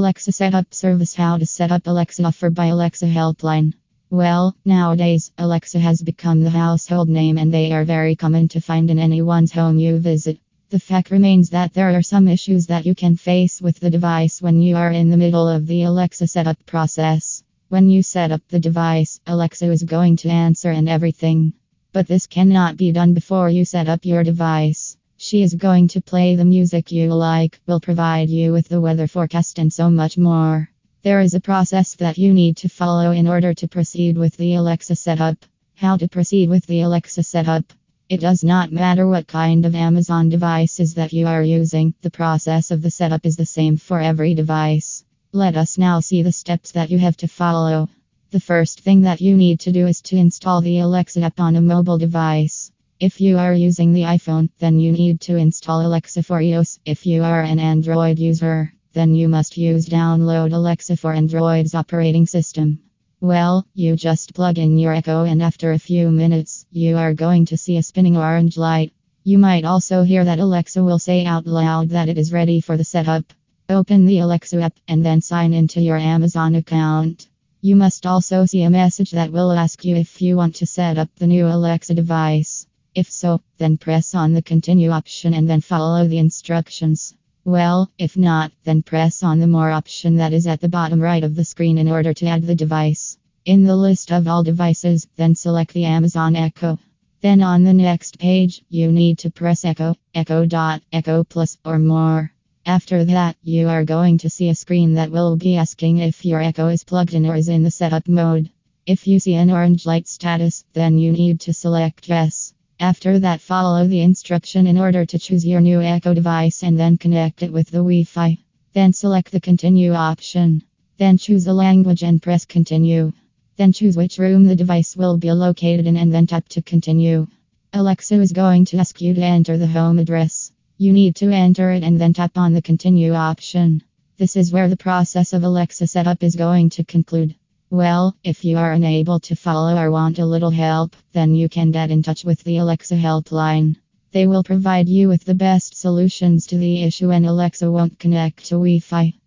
Alexa Setup Service How to set up Alexa offered by Alexa Helpline. Well, nowadays, Alexa has become the household name and they are very common to find in anyone's home you visit. The fact remains that there are some issues that you can face with the device when you are in the middle of the Alexa setup process. When you set up the device, Alexa is going to answer and everything. But this cannot be done before you set up your device. She is going to play the music you like, will provide you with the weather forecast, and so much more. There is a process that you need to follow in order to proceed with the Alexa setup. How to proceed with the Alexa setup? It does not matter what kind of Amazon devices that you are using, the process of the setup is the same for every device. Let us now see the steps that you have to follow. The first thing that you need to do is to install the Alexa app on a mobile device. If you are using the iPhone, then you need to install Alexa for iOS. If you are an Android user, then you must use download Alexa for Android's operating system. Well, you just plug in your Echo and after a few minutes, you are going to see a spinning orange light. You might also hear that Alexa will say out loud that it is ready for the setup. Open the Alexa app and then sign into your Amazon account. You must also see a message that will ask you if you want to set up the new Alexa device. If so, then press on the continue option and then follow the instructions. Well, if not, then press on the More option that is at the bottom right of the screen in order to add the device. In the list of all devices, then select the Amazon Echo. Then on the next page, you need to press Echo, Echo Dot, Echo Plus, or more. After that, you are going to see a screen that will be asking if your Echo is plugged in or is in the setup mode. If you see an orange light status, then you need to select Yes. After that, follow the instruction in order to choose your new Echo device and then connect it with the Wi Fi. Then select the Continue option. Then choose a language and press Continue. Then choose which room the device will be located in and then tap to continue. Alexa is going to ask you to enter the home address. You need to enter it and then tap on the Continue option. This is where the process of Alexa setup is going to conclude. Well, if you are unable to follow or want a little help, then you can get in touch with the Alexa helpline. They will provide you with the best solutions to the issue when Alexa won't connect to Wi Fi.